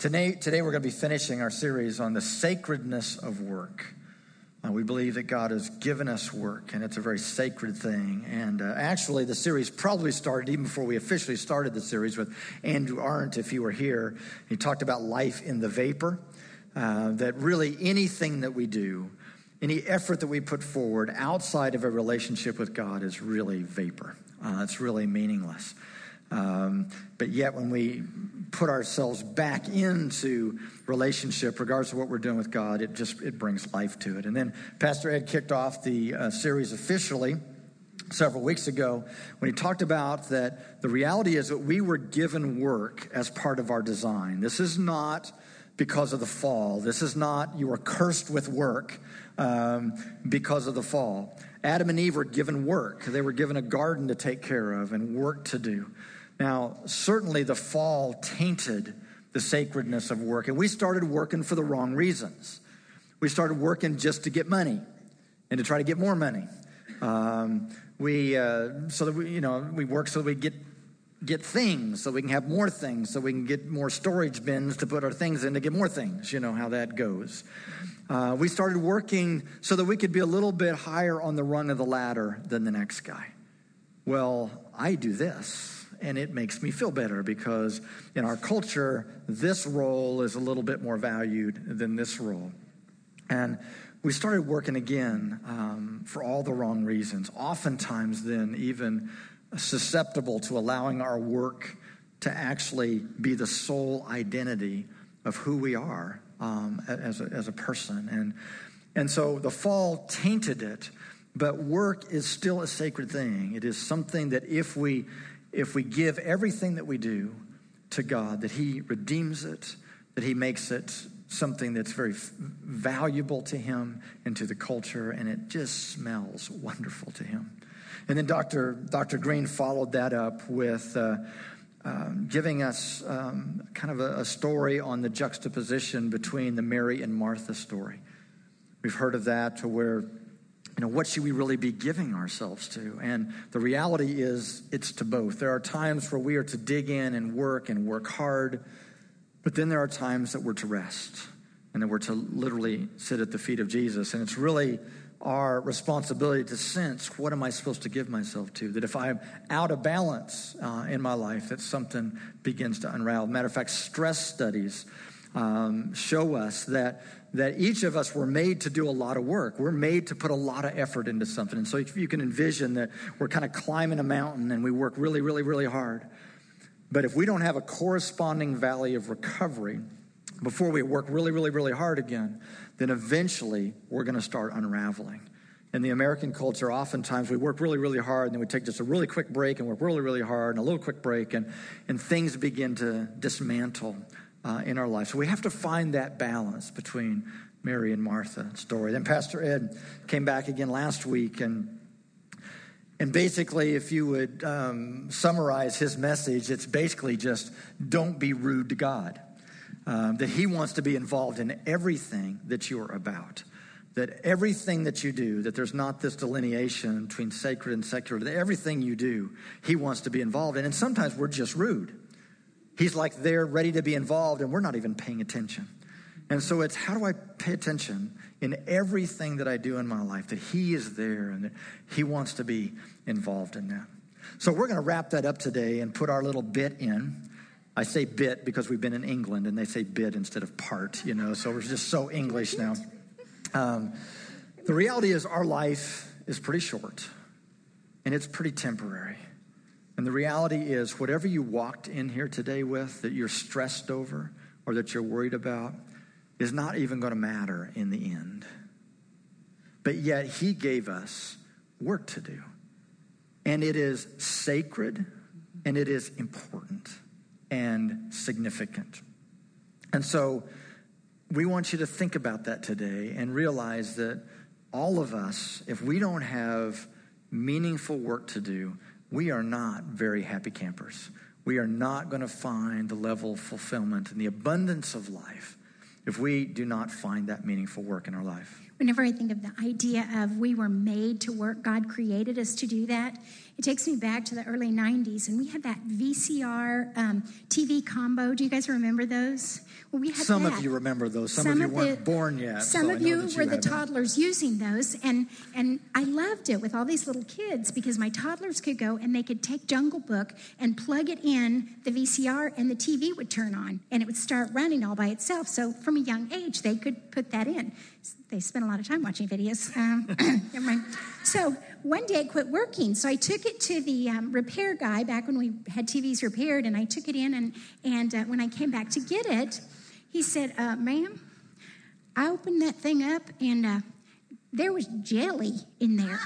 Today, today we're going to be finishing our series on the sacredness of work. Uh, we believe that God has given us work, and it's a very sacred thing. And uh, actually, the series probably started even before we officially started the series with Andrew Arndt, if you were here. He talked about life in the vapor, uh, that really anything that we do, any effort that we put forward outside of a relationship with God is really vapor. Uh, it's really meaningless. Um, but yet, when we put ourselves back into relationship, regardless of what we're doing with God, it just it brings life to it. And then Pastor Ed kicked off the uh, series officially several weeks ago when he talked about that the reality is that we were given work as part of our design. This is not because of the fall. This is not you are cursed with work um, because of the fall. Adam and Eve were given work. They were given a garden to take care of and work to do. Now, certainly the fall tainted the sacredness of work, and we started working for the wrong reasons. We started working just to get money and to try to get more money. Um, we uh, so that we you know we work so that we get get things so we can have more things so we can get more storage bins to put our things in to get more things you know how that goes uh, we started working so that we could be a little bit higher on the rung of the ladder than the next guy well i do this and it makes me feel better because in our culture, this role is a little bit more valued than this role. And we started working again um, for all the wrong reasons, oftentimes, then, even susceptible to allowing our work to actually be the sole identity of who we are um, as, a, as a person. And, and so the fall tainted it, but work is still a sacred thing. It is something that if we if we give everything that we do to God, that He redeems it, that He makes it something that's very valuable to Him and to the culture, and it just smells wonderful to Him. And then Dr. Dr. Green followed that up with uh, um, giving us um, kind of a, a story on the juxtaposition between the Mary and Martha story. We've heard of that to where you know, what should we really be giving ourselves to? And the reality is, it's to both. There are times where we are to dig in and work and work hard, but then there are times that we're to rest and that we're to literally sit at the feet of Jesus. And it's really our responsibility to sense what am I supposed to give myself to? That if I'm out of balance uh, in my life, that something begins to unravel. Matter of fact, stress studies um, show us that that each of us were made to do a lot of work. We're made to put a lot of effort into something. And so if you can envision that we're kind of climbing a mountain and we work really, really, really hard. But if we don't have a corresponding valley of recovery before we work really, really, really hard again, then eventually we're going to start unraveling. In the American culture, oftentimes we work really, really hard, and then we take just a really quick break and work really, really hard, and a little quick break, and, and things begin to dismantle uh, in our life. So we have to find that balance between Mary and Martha story. Then Pastor Ed came back again last week and and basically, if you would um, summarize his message, it's basically just don't be rude to God. Um, that he wants to be involved in everything that you're about. That everything that you do, that there's not this delineation between sacred and secular, that everything you do, he wants to be involved in. And sometimes we're just rude. He's like there, ready to be involved, and we're not even paying attention. And so it's how do I pay attention in everything that I do in my life that He is there and that He wants to be involved in that. So we're going to wrap that up today and put our little bit in. I say bit because we've been in England and they say bit instead of part, you know, so we're just so English now. Um, the reality is, our life is pretty short and it's pretty temporary. And the reality is, whatever you walked in here today with that you're stressed over or that you're worried about is not even going to matter in the end. But yet, He gave us work to do. And it is sacred and it is important and significant. And so, we want you to think about that today and realize that all of us, if we don't have meaningful work to do, we are not very happy campers. We are not going to find the level of fulfillment and the abundance of life if we do not find that meaningful work in our life. whenever I think of the idea of we were made to work, God created us to do that, it takes me back to the early 90s, and we had that VCR um, TV combo. Do you guys remember those? Well, we had some that. of you remember those. Some, some of you weren't the, born yet. Some so of you, you were the toddlers them. using those, and and I loved it with all these little kids because my toddlers could go and they could take Jungle Book and plug it in the VCR, and the TV would turn on, and it would start running all by itself. So from a young age, they could put that in. They spent a lot of time watching videos. Um, never mind. So one day it quit working. So I took it to the um, repair guy back when we had TVs repaired, and I took it in. And, and uh, when I came back to get it, he said, uh, Ma'am, I opened that thing up, and uh, there was jelly in there.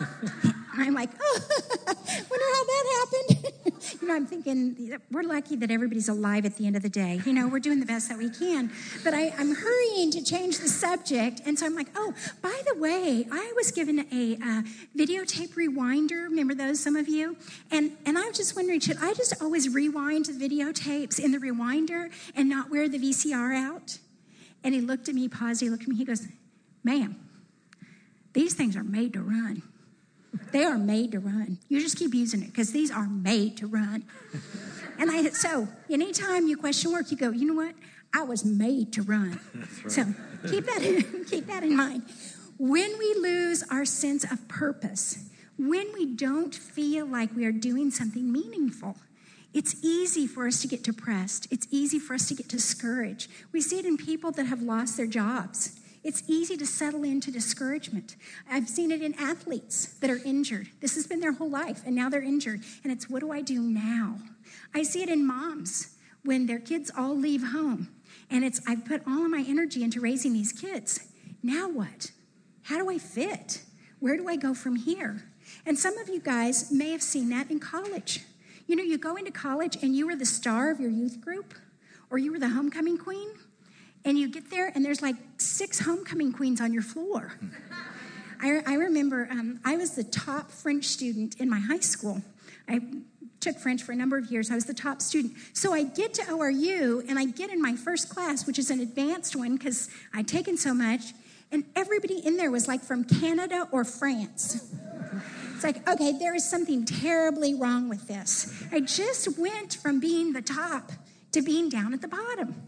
I'm like, oh, wonder how that happened. you know, I'm thinking we're lucky that everybody's alive at the end of the day. You know, we're doing the best that we can. But I, am hurrying to change the subject, and so I'm like, oh, by the way, I was given a uh, videotape rewinder. Remember those, some of you? And and I was just wondering, should I just always rewind the videotapes in the rewinder and not wear the VCR out? And he looked at me, paused. He looked at me. He goes, ma'am, these things are made to run. They are made to run. You just keep using it because these are made to run. And I so anytime you question work, you go, you know what? I was made to run. Right. So keep that in, keep that in mind. When we lose our sense of purpose, when we don't feel like we are doing something meaningful, it's easy for us to get depressed. It's easy for us to get discouraged. We see it in people that have lost their jobs. It's easy to settle into discouragement. I've seen it in athletes that are injured. This has been their whole life, and now they're injured. And it's what do I do now? I see it in moms when their kids all leave home. And it's, I've put all of my energy into raising these kids. Now what? How do I fit? Where do I go from here? And some of you guys may have seen that in college. You know, you go into college and you were the star of your youth group, or you were the homecoming queen, and you get there and there's like six homecoming queens on your floor. I, I remember um, I was the top French student in my high school. I took French for a number of years. I was the top student. So I get to ORU and I get in my first class, which is an advanced one because I'd taken so much, and everybody in there was like from Canada or France. It's like, okay, there is something terribly wrong with this. I just went from being the top to being down at the bottom.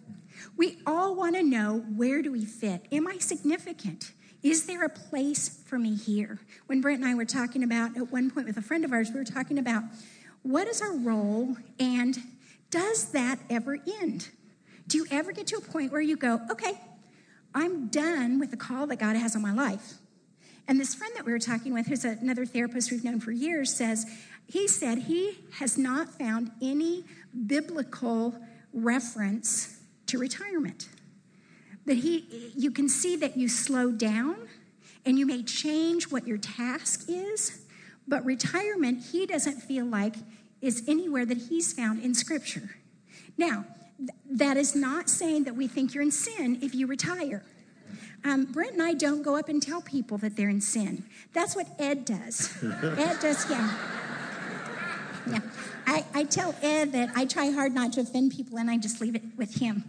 We all want to know where do we fit? Am I significant? Is there a place for me here? When Brent and I were talking about, at one point with a friend of ours, we were talking about what is our role and does that ever end? Do you ever get to a point where you go, okay, I'm done with the call that God has on my life? And this friend that we were talking with, who's another therapist we've known for years, says, he said he has not found any biblical reference to retirement. That he, you can see that you slow down and you may change what your task is, but retirement, he doesn't feel like is anywhere that he's found in Scripture. Now, th- that is not saying that we think you're in sin if you retire. Um, Brent and I don't go up and tell people that they're in sin. That's what Ed does. Ed does, yeah. Yeah. I, I tell Ed that I try hard not to offend people and I just leave it with him.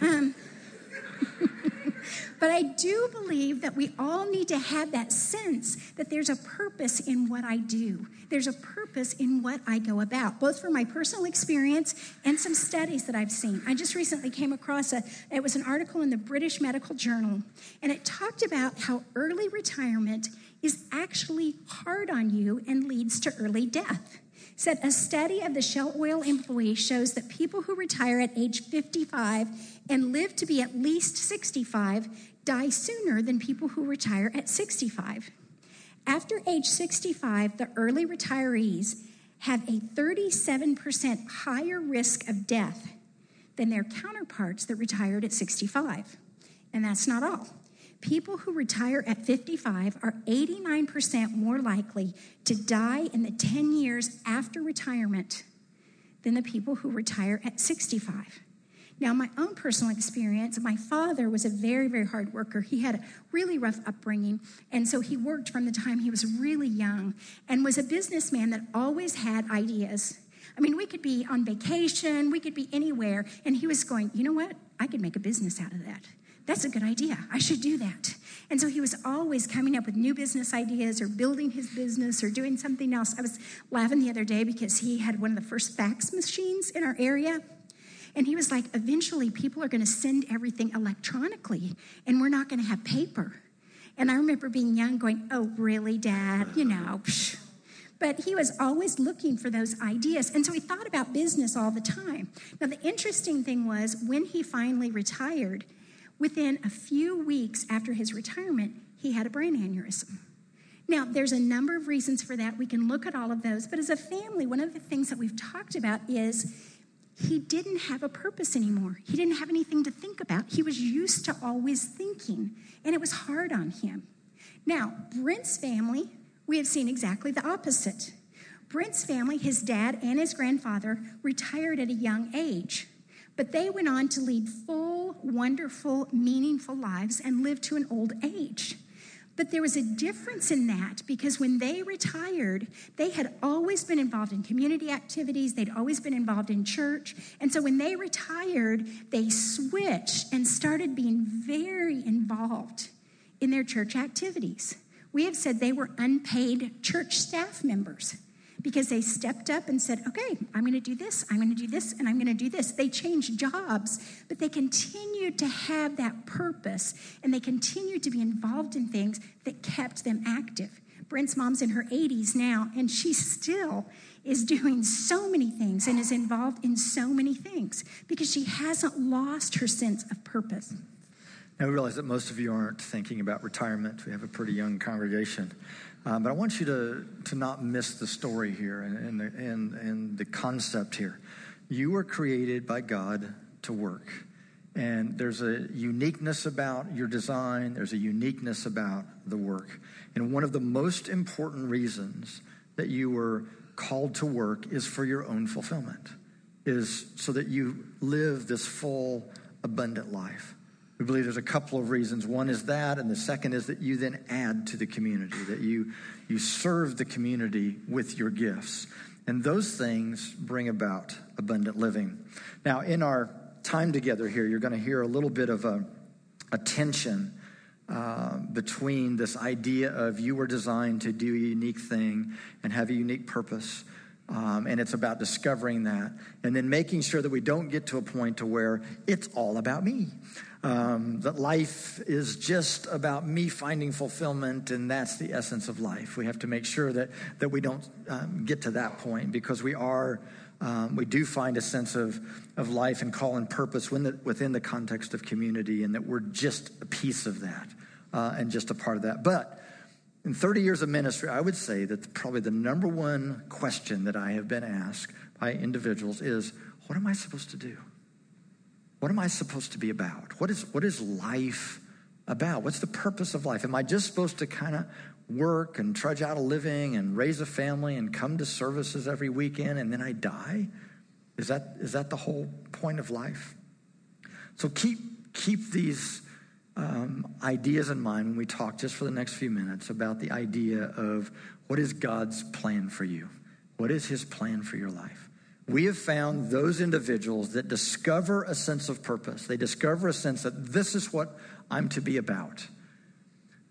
Um, but I do believe that we all need to have that sense that there's a purpose in what I do. There's a purpose in what I go about, both from my personal experience and some studies that I've seen. I just recently came across a it was an article in the British Medical Journal and it talked about how early retirement is actually hard on you and leads to early death said a study of the Shell Oil employees shows that people who retire at age 55 and live to be at least 65 die sooner than people who retire at 65. After age 65, the early retirees have a 37% higher risk of death than their counterparts that retired at 65. And that's not all people who retire at 55 are 89% more likely to die in the 10 years after retirement than the people who retire at 65. Now, my own personal experience, my father was a very, very hard worker. He had a really rough upbringing, and so he worked from the time he was really young and was a businessman that always had ideas. I mean, we could be on vacation, we could be anywhere, and he was going, you know what? I could make a business out of that that's a good idea. I should do that. And so he was always coming up with new business ideas or building his business or doing something else. I was laughing the other day because he had one of the first fax machines in our area. And he was like, eventually people are going to send everything electronically and we're not going to have paper. And I remember being young going, oh, really, Dad? You know, psh. But he was always looking for those ideas. And so he thought about business all the time. Now, the interesting thing was when he finally retired, within a few weeks after his retirement, he had a brain aneurysm. Now, there's a number of reasons for that. We can look at all of those. But as a family, one of the things that we've talked about is he didn't have a purpose anymore. He didn't have anything to think about. He was used to always thinking, and it was hard on him. Now, Brent's family we have seen exactly the opposite. Brent's family, his dad and his grandfather, retired at a young age, but they went on to lead full, wonderful, meaningful lives and live to an old age. But there was a difference in that because when they retired, they had always been involved in community activities, they'd always been involved in church. And so when they retired, they switched and started being very involved in their church activities. We have said they were unpaid church staff members because they stepped up and said, okay, I'm going to do this, I'm going to do this, and I'm going to do this. They changed jobs, but they continued to have that purpose and they continued to be involved in things that kept them active. Brent's mom's in her 80s now, and she still is doing so many things and is involved in so many things because she hasn't lost her sense of purpose. Now, we realize that most of you aren't thinking about retirement. We have a pretty young congregation. Um, but I want you to, to not miss the story here and, and, and, and the concept here. You were created by God to work. And there's a uniqueness about your design, there's a uniqueness about the work. And one of the most important reasons that you were called to work is for your own fulfillment, is so that you live this full, abundant life. We believe there's a couple of reasons. One is that, and the second is that you then add to the community, that you, you serve the community with your gifts. And those things bring about abundant living. Now, in our time together here, you're going to hear a little bit of a, a tension uh, between this idea of you were designed to do a unique thing and have a unique purpose. Um, and it's about discovering that and then making sure that we don't get to a point to where it's all about me um, that life is just about me finding fulfillment, and that's the essence of life. We have to make sure that, that we don't um, get to that point because we are. Um, we do find a sense of, of life and call and purpose the, within the context of community, and that we're just a piece of that uh, and just a part of that. But in 30 years of ministry, I would say that probably the number one question that I have been asked by individuals is what am I supposed to do? What am I supposed to be about? What is, what is life about? What's the purpose of life? Am I just supposed to kind of work and trudge out a living and raise a family and come to services every weekend and then I die? Is that, is that the whole point of life? So keep, keep these um, ideas in mind when we talk just for the next few minutes about the idea of what is God's plan for you? What is his plan for your life? We have found those individuals that discover a sense of purpose. They discover a sense that this is what I'm to be about.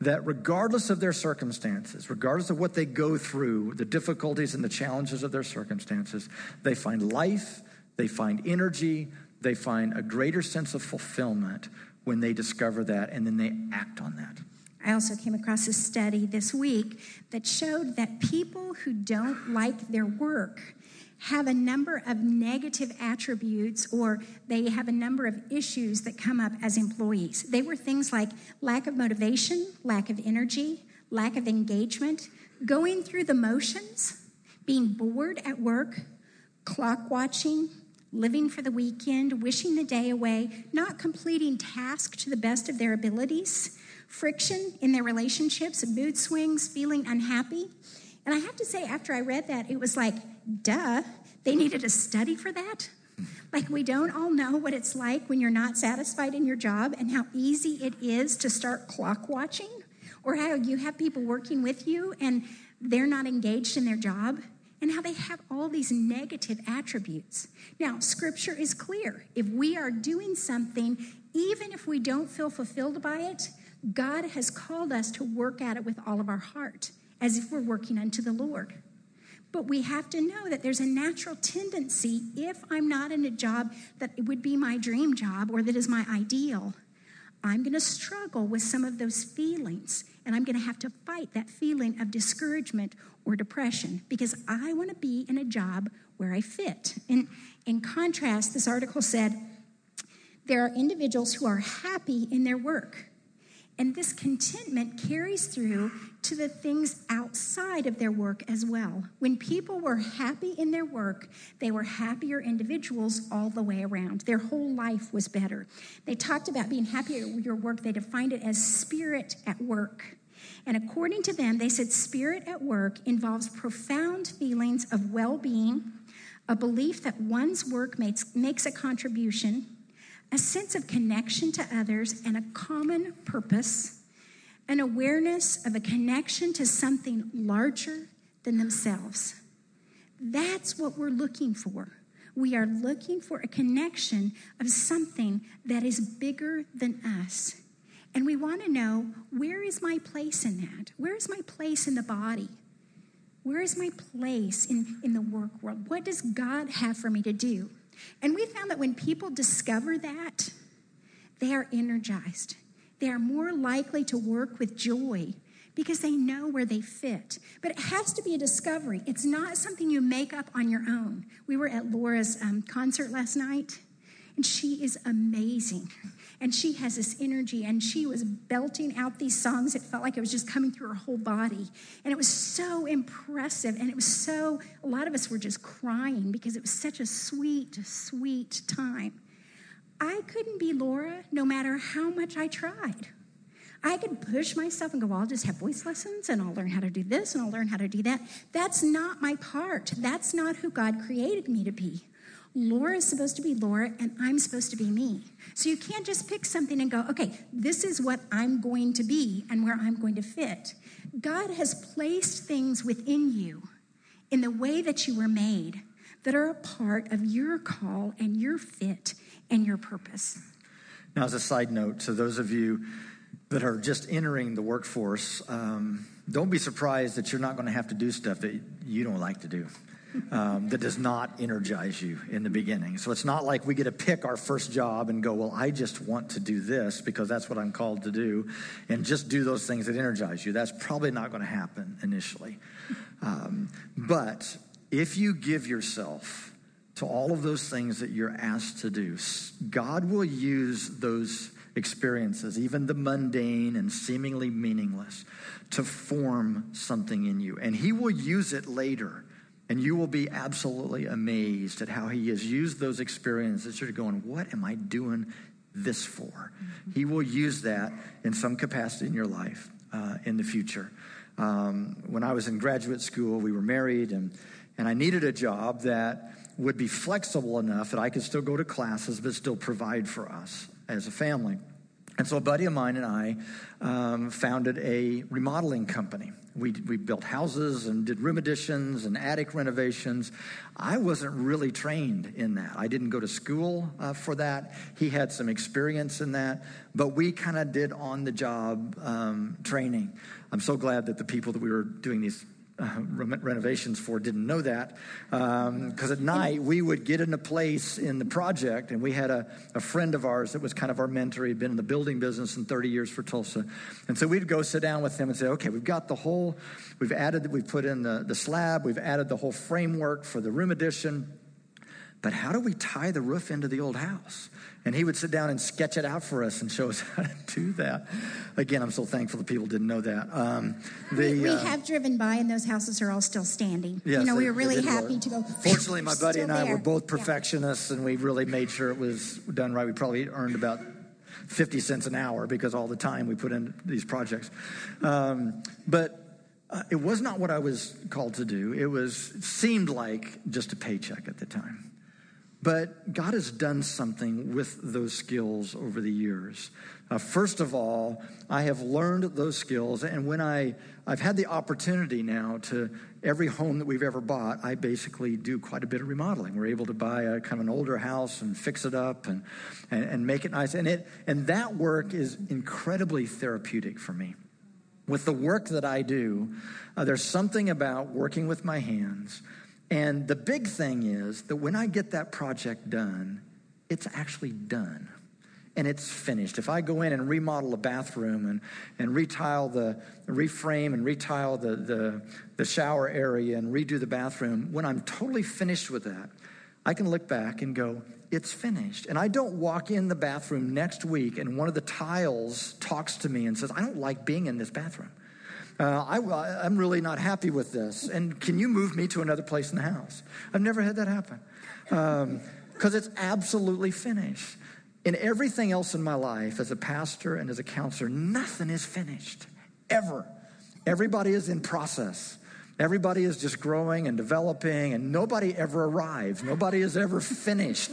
That regardless of their circumstances, regardless of what they go through, the difficulties and the challenges of their circumstances, they find life, they find energy, they find a greater sense of fulfillment when they discover that and then they act on that. I also came across a study this week that showed that people who don't like their work have a number of negative attributes or they have a number of issues that come up as employees. They were things like lack of motivation, lack of energy, lack of engagement, going through the motions, being bored at work, clock watching, living for the weekend, wishing the day away, not completing tasks to the best of their abilities, friction in their relationships, mood swings, feeling unhappy. And I have to say, after I read that, it was like, duh, they needed a study for that. Like, we don't all know what it's like when you're not satisfied in your job and how easy it is to start clock watching, or how you have people working with you and they're not engaged in their job. and how they have all these negative attributes. Now, scripture is clear. If we are doing something, even if we don't feel fulfilled by it, God has called us to work at it with all of our heart, as if we're working unto the Lord. But we have to know that there's a natural tendency, if I'm not in a job that would be my dream job or that is my ideal, I'm going to struggle with some of those feelings. And I'm going to have to fight that feeling of discouragement or depression because I want to be in a job where I fit. And in contrast, this article said there are individuals who are happy in their work. And this contentment carries through to the things outside of their work as well. When people were happy in their work, they were happier individuals all the way around. Their whole life was better. They talked about being happy at your work, they defined it as spirit at work. And according to them, they said spirit at work involves profound feelings of well being, a belief that one's work makes, makes a contribution a sense of connection to others and a common purpose, an awareness of a connection to something larger than themselves. That's what we're looking for. We are looking for a connection of something that is bigger than us. And we want to know where is my place in that? Where is my place in the body? Where is my place in, in the work world? What does God have for me to do? And we found that when people discover that, they are energized. They are more likely to work with joy because they know where they fit. But it has to be a discovery. It's not something you make up on your own. We were at Laura's um, concert last night, and she is amazing. And she has this energy, and she was belting out these songs. It felt like it was just coming through her whole body. And it was so impressive. And it was so, a lot of us were just crying because it was such a sweet, sweet time. I couldn't be Laura no matter how much I tried. I could push myself and go, well, I'll just have voice lessons and I'll learn how to do this and I'll learn how to do that. That's not my part. That's not who God created me to be. Laura is supposed to be Laura, and I'm supposed to be me. So you can't just pick something and go, okay, this is what I'm going to be and where I'm going to fit. God has placed things within you in the way that you were made that are a part of your call and your fit and your purpose. Now, as a side note, to those of you that are just entering the workforce, um, don't be surprised that you're not going to have to do stuff that you don't like to do um, that does not energize you in the beginning. So it's not like we get to pick our first job and go, well, I just want to do this because that's what I'm called to do, and just do those things that energize you. That's probably not going to happen initially. Um, but if you give yourself to all of those things that you're asked to do, God will use those experiences, even the mundane and seemingly meaningless, to form something in you. And He will use it later and you will be absolutely amazed at how he has used those experiences. You're going, what am I doing this for? Mm-hmm. He will use that in some capacity in your life uh, in the future. Um, when I was in graduate school, we were married, and, and I needed a job that would be flexible enough that I could still go to classes but still provide for us as a family. And so a buddy of mine and I um, founded a remodeling company. We, we built houses and did room additions and attic renovations. I wasn't really trained in that. I didn't go to school uh, for that. He had some experience in that, but we kind of did on the job um, training. I'm so glad that the people that we were doing these uh, renovations for didn't know that. Because um, at night, we would get in a place in the project, and we had a, a friend of ours that was kind of our mentor. He'd been in the building business in 30 years for Tulsa. And so we'd go sit down with him and say, okay, we've got the whole, we've added, we've put in the, the slab, we've added the whole framework for the room addition. But how do we tie the roof into the old house? And he would sit down and sketch it out for us and show us how to do that. Again, I'm so thankful that people didn't know that. Um, the, we, we uh, have driven by, and those houses are all still standing. Yes, you know, we were really happy to go. Fortunately, my buddy and I there. were both perfectionists, yeah. and we really made sure it was done right. We probably earned about 50 cents an hour because all the time we put in these projects. Um, but uh, it was not what I was called to do. It was it seemed like just a paycheck at the time. But God has done something with those skills over the years. Uh, first of all, I have learned those skills, and when I I've had the opportunity now to every home that we've ever bought, I basically do quite a bit of remodeling. We're able to buy a kind of an older house and fix it up and, and, and make it nice. And, it, and that work is incredibly therapeutic for me. With the work that I do, uh, there's something about working with my hands. And the big thing is that when I get that project done, it's actually done and it's finished. If I go in and remodel a bathroom and, and retile the, reframe and retile the, the, the shower area and redo the bathroom, when I'm totally finished with that, I can look back and go, it's finished. And I don't walk in the bathroom next week and one of the tiles talks to me and says, I don't like being in this bathroom. Uh, I, am really not happy with this. And can you move me to another place in the house? I've never had that happen because um, it's absolutely finished. In everything else in my life, as a pastor and as a counselor, nothing is finished, ever. Everybody is in process. Everybody is just growing and developing, and nobody ever arrives. Nobody is ever finished.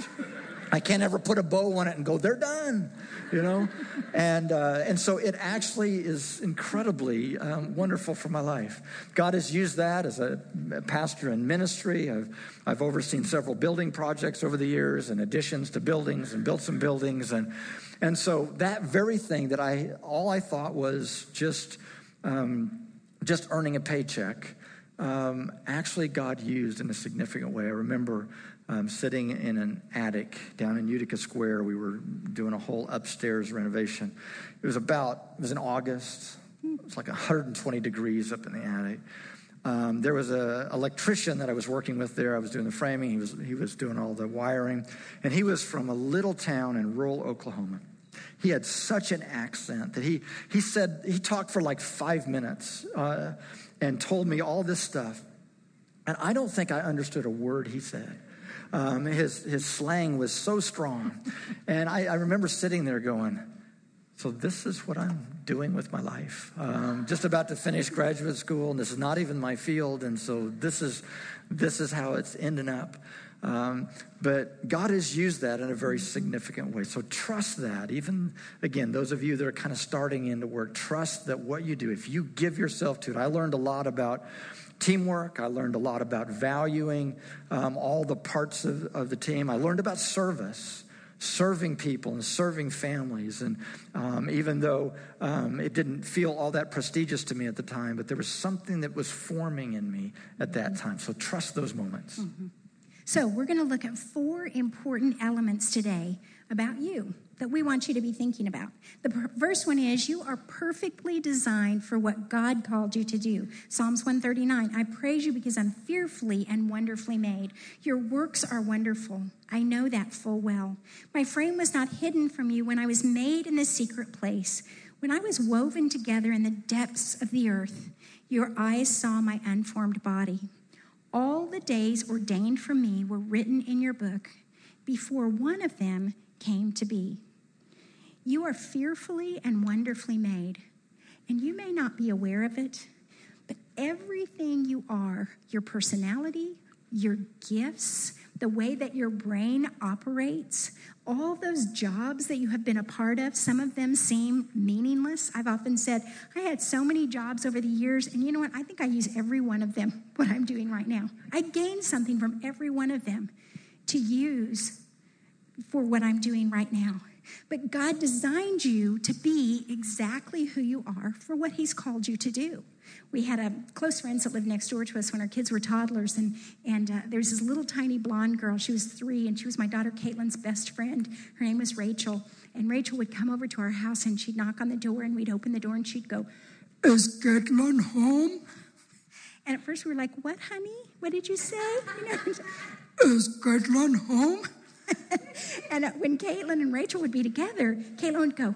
I can't ever put a bow on it and go, they're done, you know? And, uh, and so it actually is incredibly um, wonderful for my life. God has used that as a pastor in ministry. I've, I've overseen several building projects over the years and additions to buildings and built some buildings. And, and so that very thing that I, all I thought was just, um, just earning a paycheck, um, actually God used in a significant way. I remember um, sitting in an attic down in Utica Square. We were doing a whole upstairs renovation. It was about, it was in August. It was like 120 degrees up in the attic. Um, there was an electrician that I was working with there. I was doing the framing. He was, he was doing all the wiring. And he was from a little town in rural Oklahoma. He had such an accent that he, he said, he talked for like five minutes uh, and told me all this stuff. And I don't think I understood a word he said. Um, his, his slang was so strong. And I, I, remember sitting there going, so this is what I'm doing with my life. Um, just about to finish graduate school, and this is not even my field. And so this is, this is how it's ending up. Um, but God has used that in a very significant way. So trust that. Even, again, those of you that are kind of starting into work, trust that what you do, if you give yourself to it. I learned a lot about teamwork. I learned a lot about valuing um, all the parts of, of, the team. I learned about service, serving people and serving families. And um, even though um, it didn't feel all that prestigious to me at the time, but there was something that was forming in me at that time. So trust those moments. Mm-hmm. So, we're going to look at four important elements today about you that we want you to be thinking about. The first one is you are perfectly designed for what God called you to do. Psalms 139 I praise you because I'm fearfully and wonderfully made. Your works are wonderful. I know that full well. My frame was not hidden from you when I was made in the secret place. When I was woven together in the depths of the earth, your eyes saw my unformed body. All the days ordained for me were written in your book before one of them came to be. You are fearfully and wonderfully made, and you may not be aware of it, but everything you are, your personality, your gifts, the way that your brain operates, all those jobs that you have been a part of, some of them seem meaningless. I've often said, I had so many jobs over the years, and you know what? I think I use every one of them, what I'm doing right now. I gain something from every one of them to use for what I'm doing right now. But God designed you to be exactly who you are for what He's called you to do. We had a close friends that lived next door to us when our kids were toddlers, and, and uh, there was this little tiny blonde girl. She was three, and she was my daughter Caitlin's best friend. Her name was Rachel. And Rachel would come over to our house, and she'd knock on the door, and we'd open the door, and she'd go, Is Caitlin home? And at first we were like, What, honey? What did you say? You know, Is Caitlin home? and uh, when Caitlin and Rachel would be together, Caitlin would go,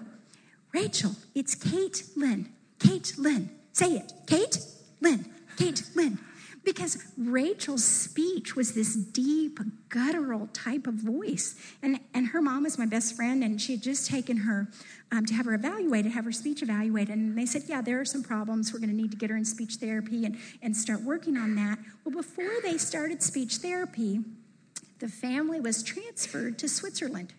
Rachel, it's Kate Lynn. Kate Lynn. Say it. Kate Lynn. Kate Lynn. Because Rachel's speech was this deep, guttural type of voice. And, and her mom was my best friend, and she had just taken her um, to have her evaluated, have her speech evaluated. And they said, Yeah, there are some problems. We're going to need to get her in speech therapy and, and start working on that. Well, before they started speech therapy, the family was transferred to Switzerland.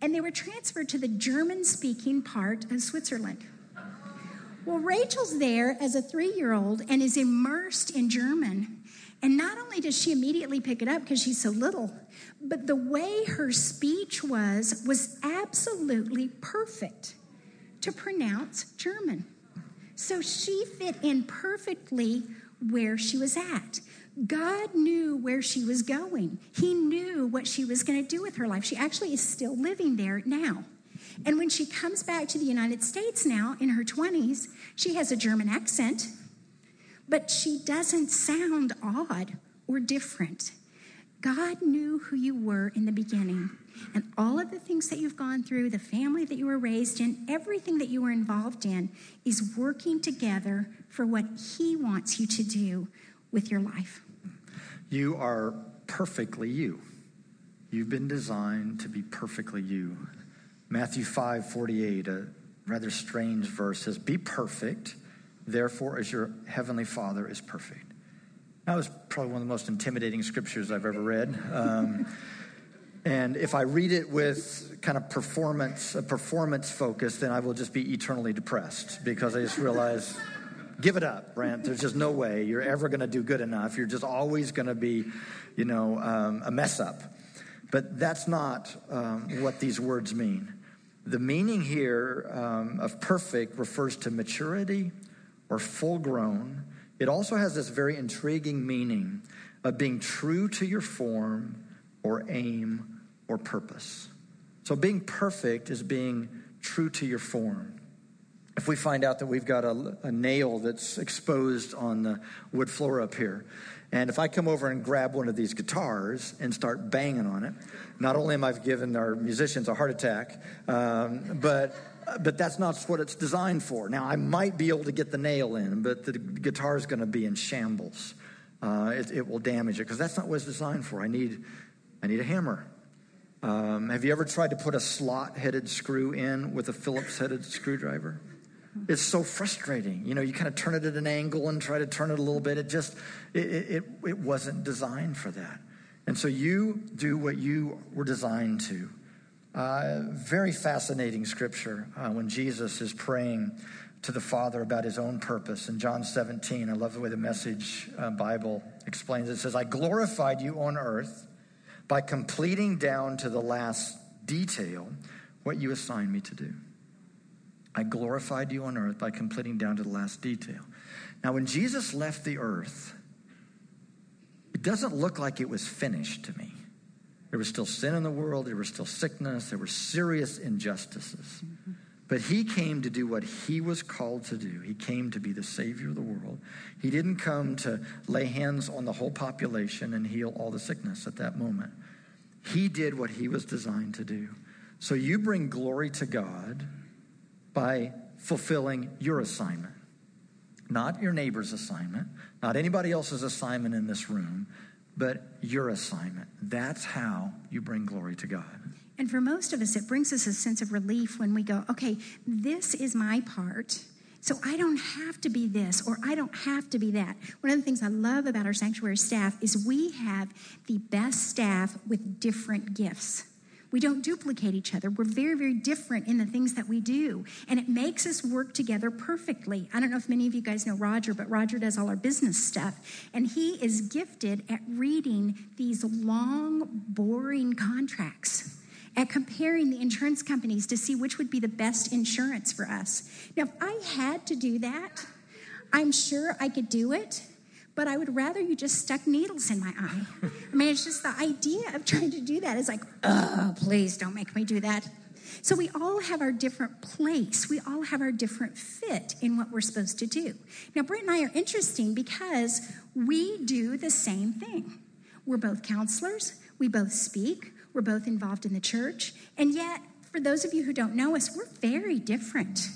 And they were transferred to the German speaking part of Switzerland. Well, Rachel's there as a three year old and is immersed in German. And not only does she immediately pick it up because she's so little, but the way her speech was was absolutely perfect to pronounce German. So she fit in perfectly where she was at. God knew where she was going. He knew what she was going to do with her life. She actually is still living there now. And when she comes back to the United States now in her 20s, she has a German accent, but she doesn't sound odd or different. God knew who you were in the beginning. And all of the things that you've gone through, the family that you were raised in, everything that you were involved in is working together for what He wants you to do with your life. You are perfectly you. You've been designed to be perfectly you. Matthew 5 48, a rather strange verse says, Be perfect, therefore, as your heavenly Father is perfect. That was probably one of the most intimidating scriptures I've ever read. Um, and if I read it with kind of performance, a performance focus, then I will just be eternally depressed because I just realize, give it up, Brent. There's just no way you're ever going to do good enough. You're just always going to be, you know, um, a mess up. But that's not um, what these words mean. The meaning here um, of perfect refers to maturity or full grown. It also has this very intriguing meaning of being true to your form or aim or purpose. So being perfect is being true to your form. If we find out that we've got a, a, nail that's exposed on the wood floor up here, and if I come over and grab one of these guitars and start banging on it, not only am I giving our musicians a heart attack, um, but but that's not what it's designed for. Now I might be able to get the nail in, but the guitar is going to be in shambles. Uh, it, it will damage it because that's not what it's designed for. I need I need a hammer. Um, have you ever tried to put a slot headed screw in with a Phillips headed screwdriver? It's so frustrating. You know, you kind of turn it at an angle and try to turn it a little bit. It just, it, it, it wasn't designed for that. And so you do what you were designed to. Uh, very fascinating scripture uh, when Jesus is praying to the Father about his own purpose. In John 17, I love the way the Message uh, Bible explains it. It says, I glorified you on earth by completing down to the last detail what you assigned me to do. I glorified you on earth by completing down to the last detail. Now, when Jesus left the earth, it doesn't look like it was finished to me. There was still sin in the world, there was still sickness, there were serious injustices. But he came to do what he was called to do. He came to be the Savior of the world. He didn't come to lay hands on the whole population and heal all the sickness at that moment. He did what he was designed to do. So you bring glory to God by fulfilling your assignment, not your neighbor's assignment, not anybody else's assignment in this room, but your assignment. That's how you bring glory to God. And for most of us, it brings us a sense of relief when we go, okay, this is my part. So I don't have to be this or I don't have to be that. One of the things I love about our sanctuary staff is we have the best staff with different gifts. We don't duplicate each other. We're very, very different in the things that we do. And it makes us work together perfectly. I don't know if many of you guys know Roger, but Roger does all our business stuff. And he is gifted at reading these long, boring contracts at comparing the insurance companies to see which would be the best insurance for us. Now, if I had to do that, I'm sure I could do it, but I would rather you just stuck needles in my eye. I mean, it's just the idea of trying to do that is like, oh, please don't make me do that. So we all have our different place. We all have our different fit in what we're supposed to do. Now, Brent and I are interesting because we do the same thing. We're both counselors, we both speak, we're both involved in the church. And yet, for those of you who don't know us, we're very different.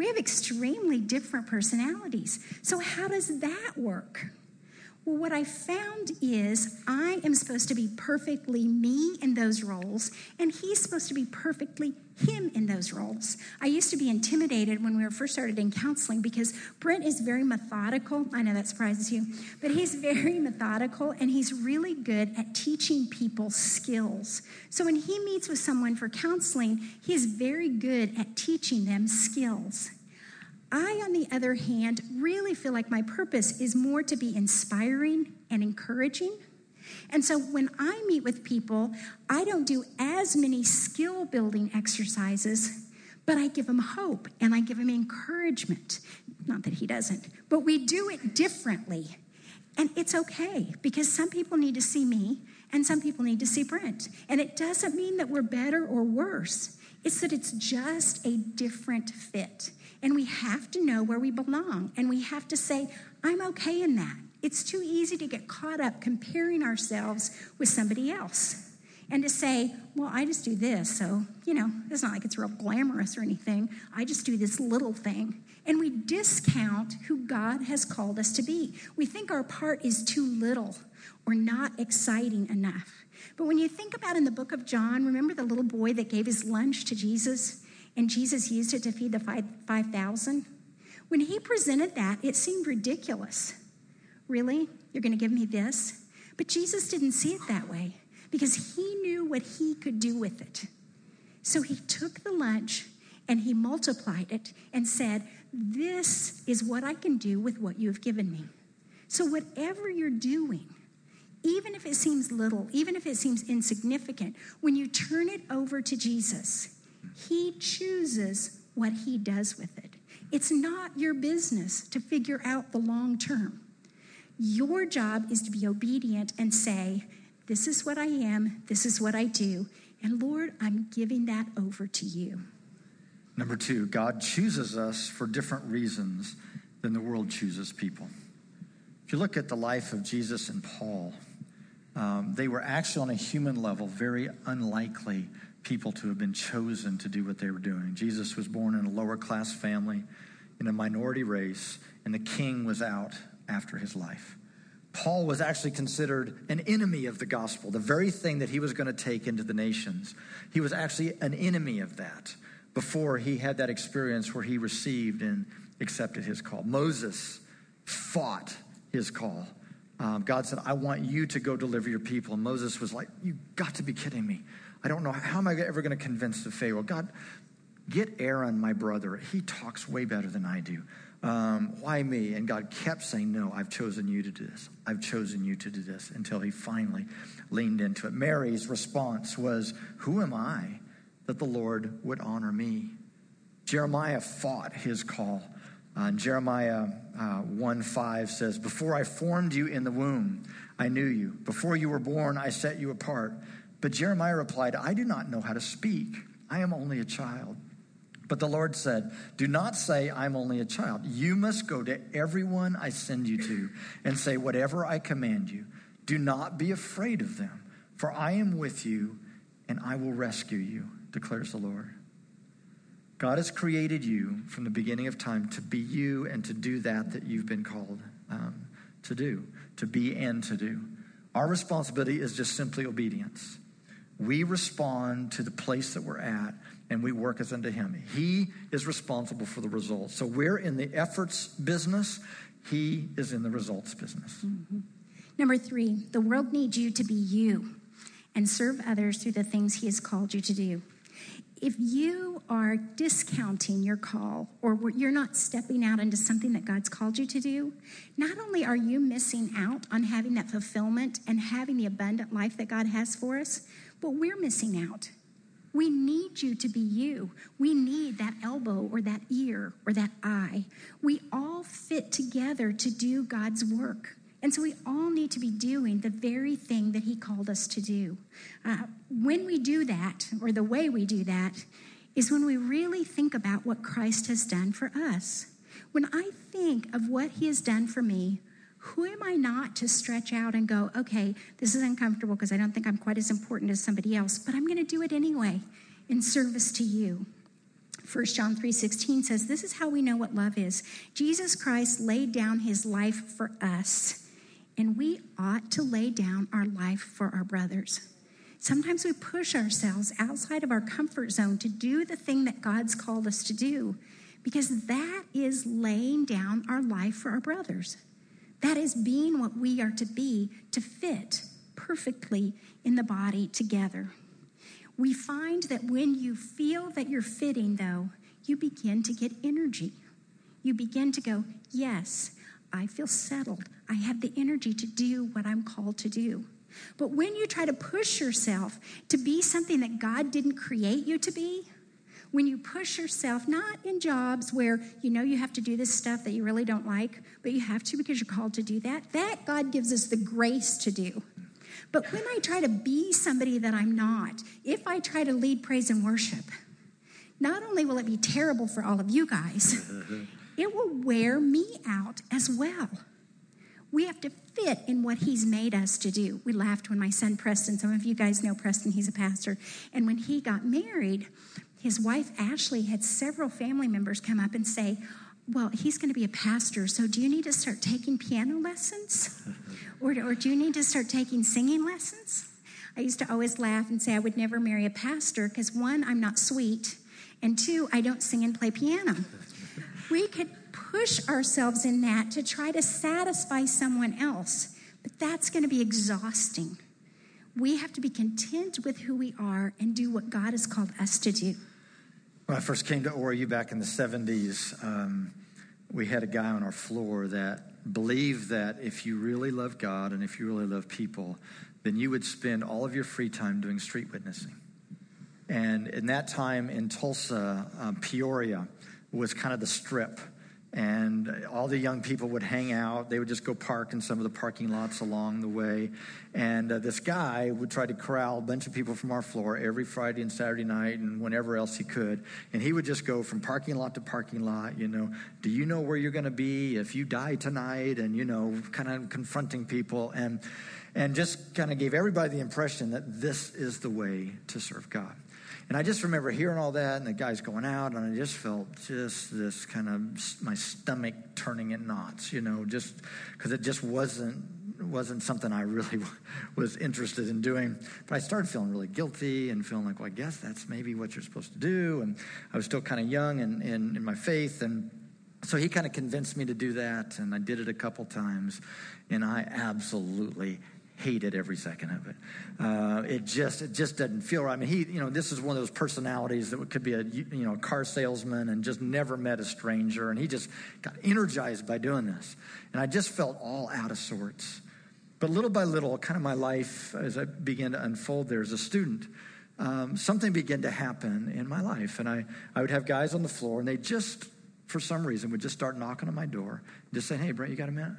We have extremely different personalities. So, how does that work? Well, what I found is I am supposed to be perfectly me in those roles, and he's supposed to be perfectly him in those roles. I used to be intimidated when we were first started in counseling because Brent is very methodical. I know that surprises you, but he's very methodical and he's really good at teaching people skills. So when he meets with someone for counseling, he is very good at teaching them skills. I, on the other hand, really feel like my purpose is more to be inspiring and encouraging. And so when I meet with people, I don't do as many skill building exercises, but I give them hope and I give them encouragement. Not that he doesn't, but we do it differently. And it's okay because some people need to see me and some people need to see Brent. And it doesn't mean that we're better or worse, it's that it's just a different fit. And we have to know where we belong. And we have to say, I'm okay in that. It's too easy to get caught up comparing ourselves with somebody else and to say, well, I just do this. So, you know, it's not like it's real glamorous or anything. I just do this little thing. And we discount who God has called us to be. We think our part is too little or not exciting enough. But when you think about in the book of John, remember the little boy that gave his lunch to Jesus? And Jesus used it to feed the 5,000. when he presented that, it seemed ridiculous. Really? You're going to give me this? But Jesus didn't see it that way because he knew what he could do with it. So he took the lunch and he multiplied it and said, This is what I can do with what you have given me. So, whatever you're doing, even if it seems little, even if it seems insignificant, when you turn it over to Jesus, he chooses what He does with it. It's not your business to figure out the long term. Your job is to be obedient and say, This is what I am, this is what I do, and Lord, I'm giving that over to you. Number two, God chooses us for different reasons than the world chooses people. If you look at the life of Jesus and Paul, um, they were actually on a human level very unlikely people to have been chosen to do what they were doing. Jesus was born in a lower class family, in a minority race, and the king was out after his life. Paul was actually considered an enemy of the gospel, the very thing that he was going to take into the nations. He was actually an enemy of that before he had that experience where he received and accepted his call. Moses fought his call. Um, God said, I want you to go deliver your people. And Moses was like, You got to be kidding me. I don't know. How am I ever going to convince the Pharaoh? God, get Aaron, my brother. He talks way better than I do. Um, why me? And God kept saying, No, I've chosen you to do this. I've chosen you to do this until he finally leaned into it. Mary's response was, Who am I that the Lord would honor me? Jeremiah fought his call. Uh, Jeremiah uh, 1 5 says, Before I formed you in the womb, I knew you. Before you were born, I set you apart. But Jeremiah replied, I do not know how to speak. I am only a child. But the Lord said, Do not say, I'm only a child. You must go to everyone I send you to and say, Whatever I command you, do not be afraid of them, for I am with you and I will rescue you, declares the Lord. God has created you from the beginning of time to be you and to do that that you've been called um, to do, to be and to do. Our responsibility is just simply obedience we respond to the place that we're at and we work as unto him. He is responsible for the results. So we're in the efforts business, he is in the results business. Mm-hmm. Number three, the world needs you to be you and serve others through the things he has called you to do. If you are discounting your call or you're not stepping out into something that God's called you to do, not only are you missing out on having that fulfillment and having the abundant life that God has for us, but we're missing out. We need you to be you. We need that elbow or that ear or that eye. We all fit together to do God's work. And so we all need to be doing the very thing that He called us to do. Uh, when we do that, or the way we do that, is when we really think about what Christ has done for us. When I think of what He has done for me, who am I not to stretch out and go, okay, this is uncomfortable because I don't think I'm quite as important as somebody else, but I'm going to do it anyway in service to you. 1 John 3:16 says this is how we know what love is. Jesus Christ laid down his life for us, and we ought to lay down our life for our brothers. Sometimes we push ourselves outside of our comfort zone to do the thing that God's called us to do because that is laying down our life for our brothers. That is being what we are to be to fit perfectly in the body together. We find that when you feel that you're fitting, though, you begin to get energy. You begin to go, Yes, I feel settled. I have the energy to do what I'm called to do. But when you try to push yourself to be something that God didn't create you to be, when you push yourself, not in jobs where you know you have to do this stuff that you really don't like, but you have to because you're called to do that, that God gives us the grace to do. But when I try to be somebody that I'm not, if I try to lead praise and worship, not only will it be terrible for all of you guys, it will wear me out as well. We have to fit in what he's made us to do. We laughed when my son Preston, some of you guys know Preston, he's a pastor, and when he got married, his wife Ashley had several family members come up and say, Well, he's going to be a pastor, so do you need to start taking piano lessons? or, or do you need to start taking singing lessons? I used to always laugh and say I would never marry a pastor because one, I'm not sweet, and two, I don't sing and play piano. we could push ourselves in that to try to satisfy someone else, but that's going to be exhausting. We have to be content with who we are and do what God has called us to do. When I first came to ORU back in the 70s, um, we had a guy on our floor that believed that if you really love God and if you really love people, then you would spend all of your free time doing street witnessing. And in that time in Tulsa, um, Peoria was kind of the strip and all the young people would hang out. They would just go park in some of the parking lots along the way. And uh, this guy would try to corral a bunch of people from our floor every Friday and Saturday night and whenever else he could. And he would just go from parking lot to parking lot, you know, do you know where you're going to be if you die tonight? And, you know, kind of confronting people and, and just kind of gave everybody the impression that this is the way to serve God. And I just remember hearing all that, and the guy's going out, and I just felt just this kind of my stomach turning in knots, you know, just because it just wasn't wasn't something I really was interested in doing. But I started feeling really guilty and feeling like, well, I guess that's maybe what you're supposed to do. And I was still kind of young in, in, in my faith, and so he kind of convinced me to do that, and I did it a couple times, and I absolutely hated every second of it. Uh, it just it just doesn't feel right. I mean, he you know this is one of those personalities that could be a you know car salesman and just never met a stranger, and he just got energized by doing this, and I just felt all out of sorts. But little by little, kind of my life as I began to unfold there as a student. Um, something began to happen in my life. And I, I would have guys on the floor, and they just, for some reason, would just start knocking on my door, just saying, Hey, Brent, you got a minute?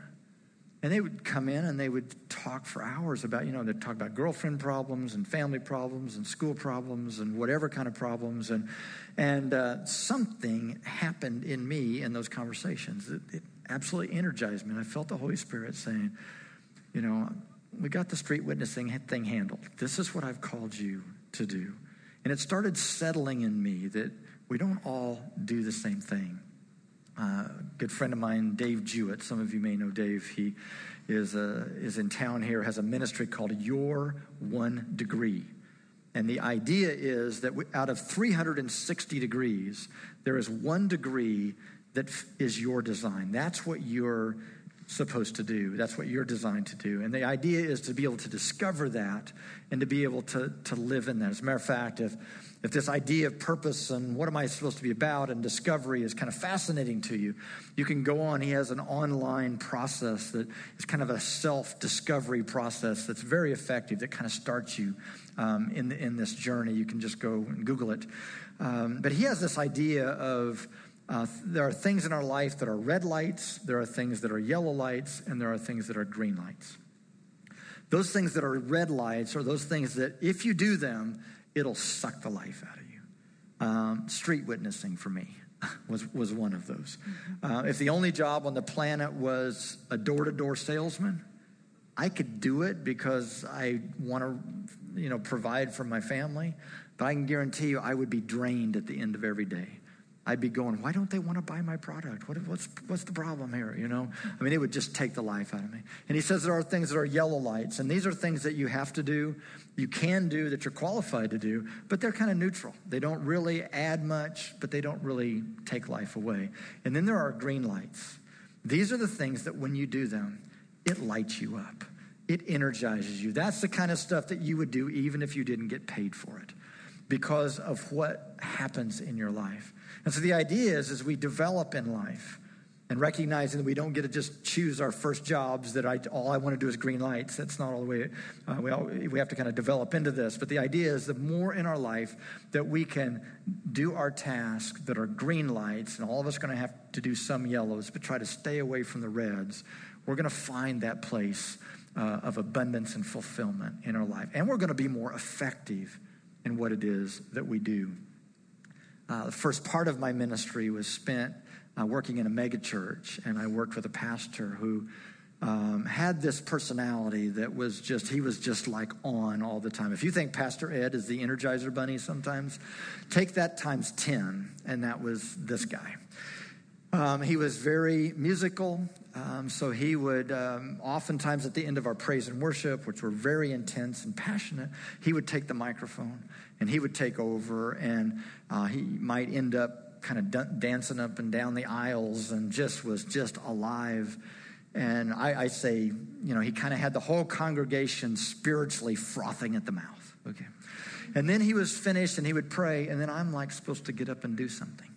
And they would come in and they would talk for hours about, you know, they'd talk about girlfriend problems and family problems and school problems and whatever kind of problems. And, and uh, something happened in me in those conversations. It, it absolutely energized me. And I felt the Holy Spirit saying, you know, we got the street witnessing thing handled. This is what I've called you to do. And it started settling in me that we don't all do the same thing. Uh, good friend of mine, Dave Jewitt. Some of you may know Dave. He is, uh, is in town here, has a ministry called Your One Degree. And the idea is that out of 360 degrees, there is one degree that is your design. That's what you're supposed to do. That's what you're designed to do. And the idea is to be able to discover that and to be able to, to live in that. As a matter of fact, if if this idea of purpose and what am I supposed to be about and discovery is kind of fascinating to you, you can go on. He has an online process that is kind of a self discovery process that's very effective that kind of starts you um, in, in this journey. You can just go and Google it. Um, but he has this idea of uh, there are things in our life that are red lights, there are things that are yellow lights, and there are things that are green lights. Those things that are red lights are those things that if you do them, it'll suck the life out of you. Um, street witnessing for me was, was one of those. Mm-hmm. Uh, if the only job on the planet was a door to door salesman, I could do it because I want to, you know, provide for my family. But I can guarantee you, I would be drained at the end of every day I'd be going, why don't they want to buy my product? What, what's, what's the problem here? You know, I mean, it would just take the life out of me. And he says there are things that are yellow lights, and these are things that you have to do, you can do, that you're qualified to do, but they're kind of neutral. They don't really add much, but they don't really take life away. And then there are green lights. These are the things that when you do them, it lights you up. It energizes you. That's the kind of stuff that you would do even if you didn't get paid for it because of what happens in your life. And so the idea is, as we develop in life and recognizing that we don't get to just choose our first jobs, that I, all I want to do is green lights. That's not all the way, uh, we, all, we have to kind of develop into this. But the idea is the more in our life that we can do our tasks that are green lights, and all of us are going to have to do some yellows, but try to stay away from the reds, we're going to find that place uh, of abundance and fulfillment in our life. And we're going to be more effective in what it is that we do. Uh, the first part of my ministry was spent uh, working in a megachurch, and I worked with a pastor who um, had this personality that was just, he was just like on all the time. If you think Pastor Ed is the Energizer Bunny sometimes, take that times 10, and that was this guy. Um, he was very musical, um, so he would um, oftentimes at the end of our praise and worship, which were very intense and passionate, he would take the microphone and he would take over, and uh, he might end up kind of dancing up and down the aisles and just was just alive. And I, I say, you know, he kind of had the whole congregation spiritually frothing at the mouth. Okay. And then he was finished and he would pray, and then I'm like supposed to get up and do something.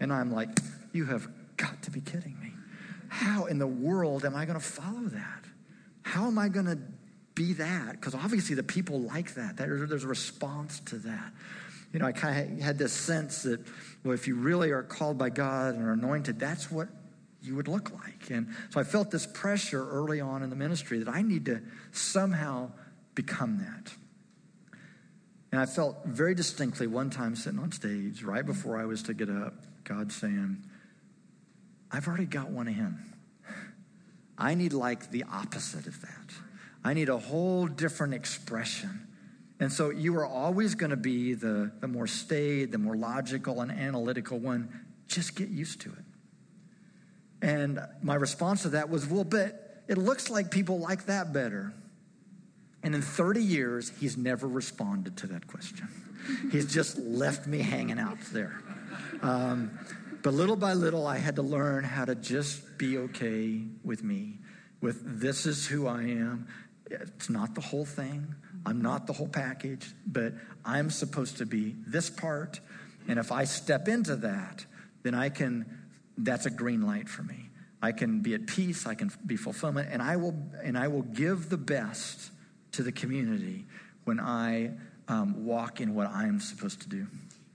And I'm like, you have got to be kidding me. How in the world am I going to follow that? How am I going to be that? Because obviously the people like that. There's a response to that. You know, I kind of had this sense that, well, if you really are called by God and are anointed, that's what you would look like. And so I felt this pressure early on in the ministry that I need to somehow become that. And I felt very distinctly one time sitting on stage, right before I was to get up, God saying, I've already got one of him. I need like the opposite of that. I need a whole different expression. And so you are always going to be the, the more staid, the more logical and analytical one. Just get used to it. And my response to that was, well, but it looks like people like that better. And in 30 years, he's never responded to that question. He's just left me hanging out there. Um, but little by little, I had to learn how to just be okay with me, with this is who I am. It's not the whole thing. I'm not the whole package, but I'm supposed to be this part. And if I step into that, then I can, that's a green light for me. I can be at peace, I can be fulfillment, and I will, and I will give the best to the community when I um, walk in what I'm supposed to do.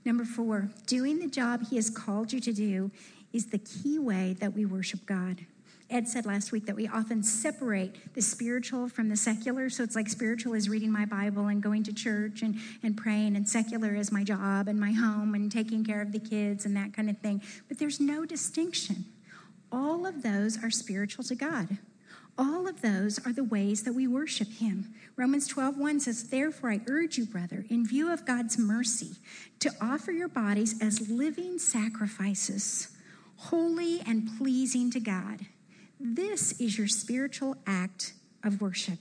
Number four, doing the job He has called you to do is the key way that we worship God. Ed said last week that we often separate the spiritual from the secular. So it's like spiritual is reading my Bible and going to church and, and praying, and secular is my job and my home and taking care of the kids and that kind of thing. But there's no distinction. All of those are spiritual to God. All of those are the ways that we worship him. Romans 12:1 says, "Therefore I urge you, brother, in view of God's mercy, to offer your bodies as living sacrifices, holy and pleasing to God. This is your spiritual act of worship."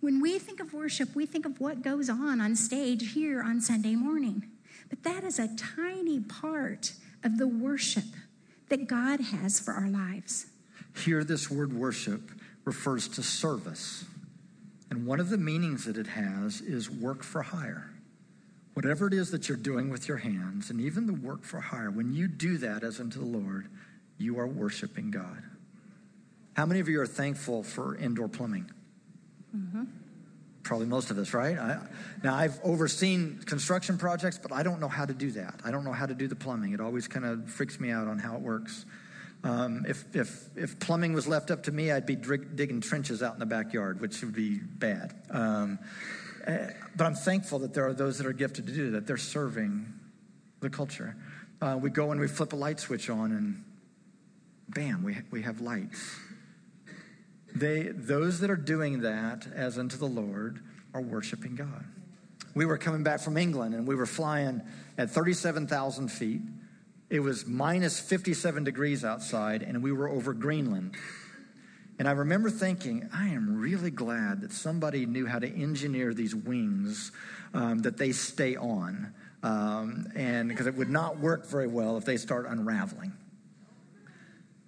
When we think of worship, we think of what goes on on stage here on Sunday morning. But that is a tiny part of the worship that God has for our lives. Here, this word worship refers to service. And one of the meanings that it has is work for hire. Whatever it is that you're doing with your hands, and even the work for hire, when you do that as unto the Lord, you are worshiping God. How many of you are thankful for indoor plumbing? Mm-hmm. Probably most of us, right? I, now, I've overseen construction projects, but I don't know how to do that. I don't know how to do the plumbing. It always kind of freaks me out on how it works. Um, if, if, if plumbing was left up to me, I'd be digging trenches out in the backyard, which would be bad. Um, eh, but I'm thankful that there are those that are gifted to do that. They're serving the culture. Uh, we go and we flip a light switch on, and bam, we, we have lights. They, those that are doing that as unto the Lord are worshiping God. We were coming back from England, and we were flying at 37,000 feet it was minus 57 degrees outside, and we were over Greenland. And I remember thinking, I am really glad that somebody knew how to engineer these wings um, that they stay on. Um, and because it would not work very well if they start unraveling.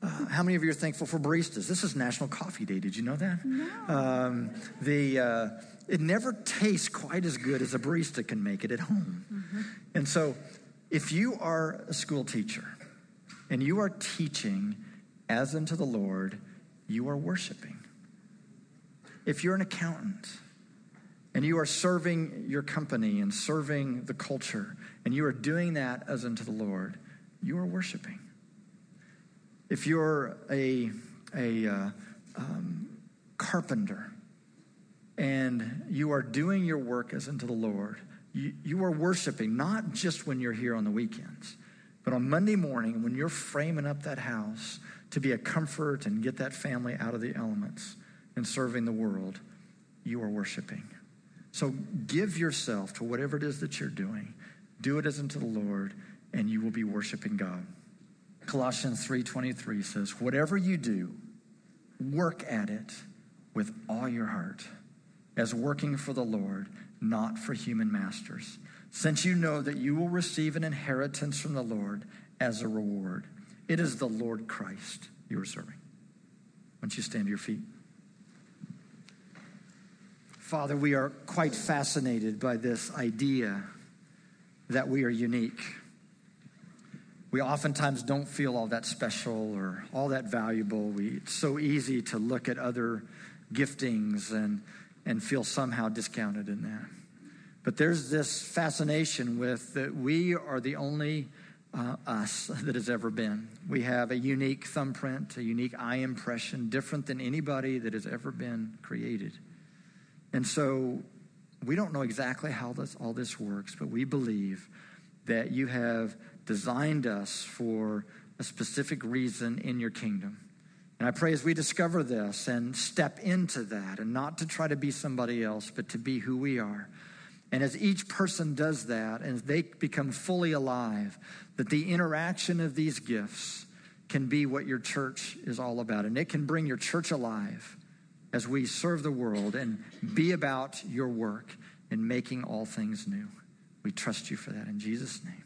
Uh, how many of you are thankful for baristas? This is National Coffee Day. Did you know that? No. Um, the, uh, it never tastes quite as good as a barista can make it at home. Mm-hmm. And so, if you are a school teacher and you are teaching as unto the Lord, you are worshiping. If you're an accountant and you are serving your company and serving the culture, and you are doing that as unto the Lord, you are worshiping. If you're a, a uh, um, carpenter and you are doing your work as unto the Lord, you, you are worshiping not just when you're here on the weekends, but on Monday morning when you're framing up that house to be a comfort and get that family out of the elements and serving the world, you are worshiping. So give yourself to whatever it is that you're doing. Do it as unto the Lord, and you will be worshiping God. Colossians 3:23 says, "Whatever you do, work at it with all your heart, as working for the Lord, not for human masters, since you know that you will receive an inheritance from the Lord as a reward. It is the Lord Christ you are serving." Don't you stand to your feet? Father, we are quite fascinated by this idea that we are unique we oftentimes don't feel all that special or all that valuable. We, it's so easy to look at other giftings and, and feel somehow discounted in that. But there's this fascination with that we are the only uh, us that has ever been. We have a unique thumbprint, a unique eye impression, different than anybody that has ever been created. And so we don't know exactly how this, all this works, but we believe that you have designed us for a specific reason in your kingdom. And I pray as we discover this and step into that, and not to try to be somebody else, but to be who we are. And as each person does that, and they become fully alive, that the interaction of these gifts can be what your church is all about. And it can bring your church alive as we serve the world and be about your work in making all things new. We trust you for that in Jesus' name.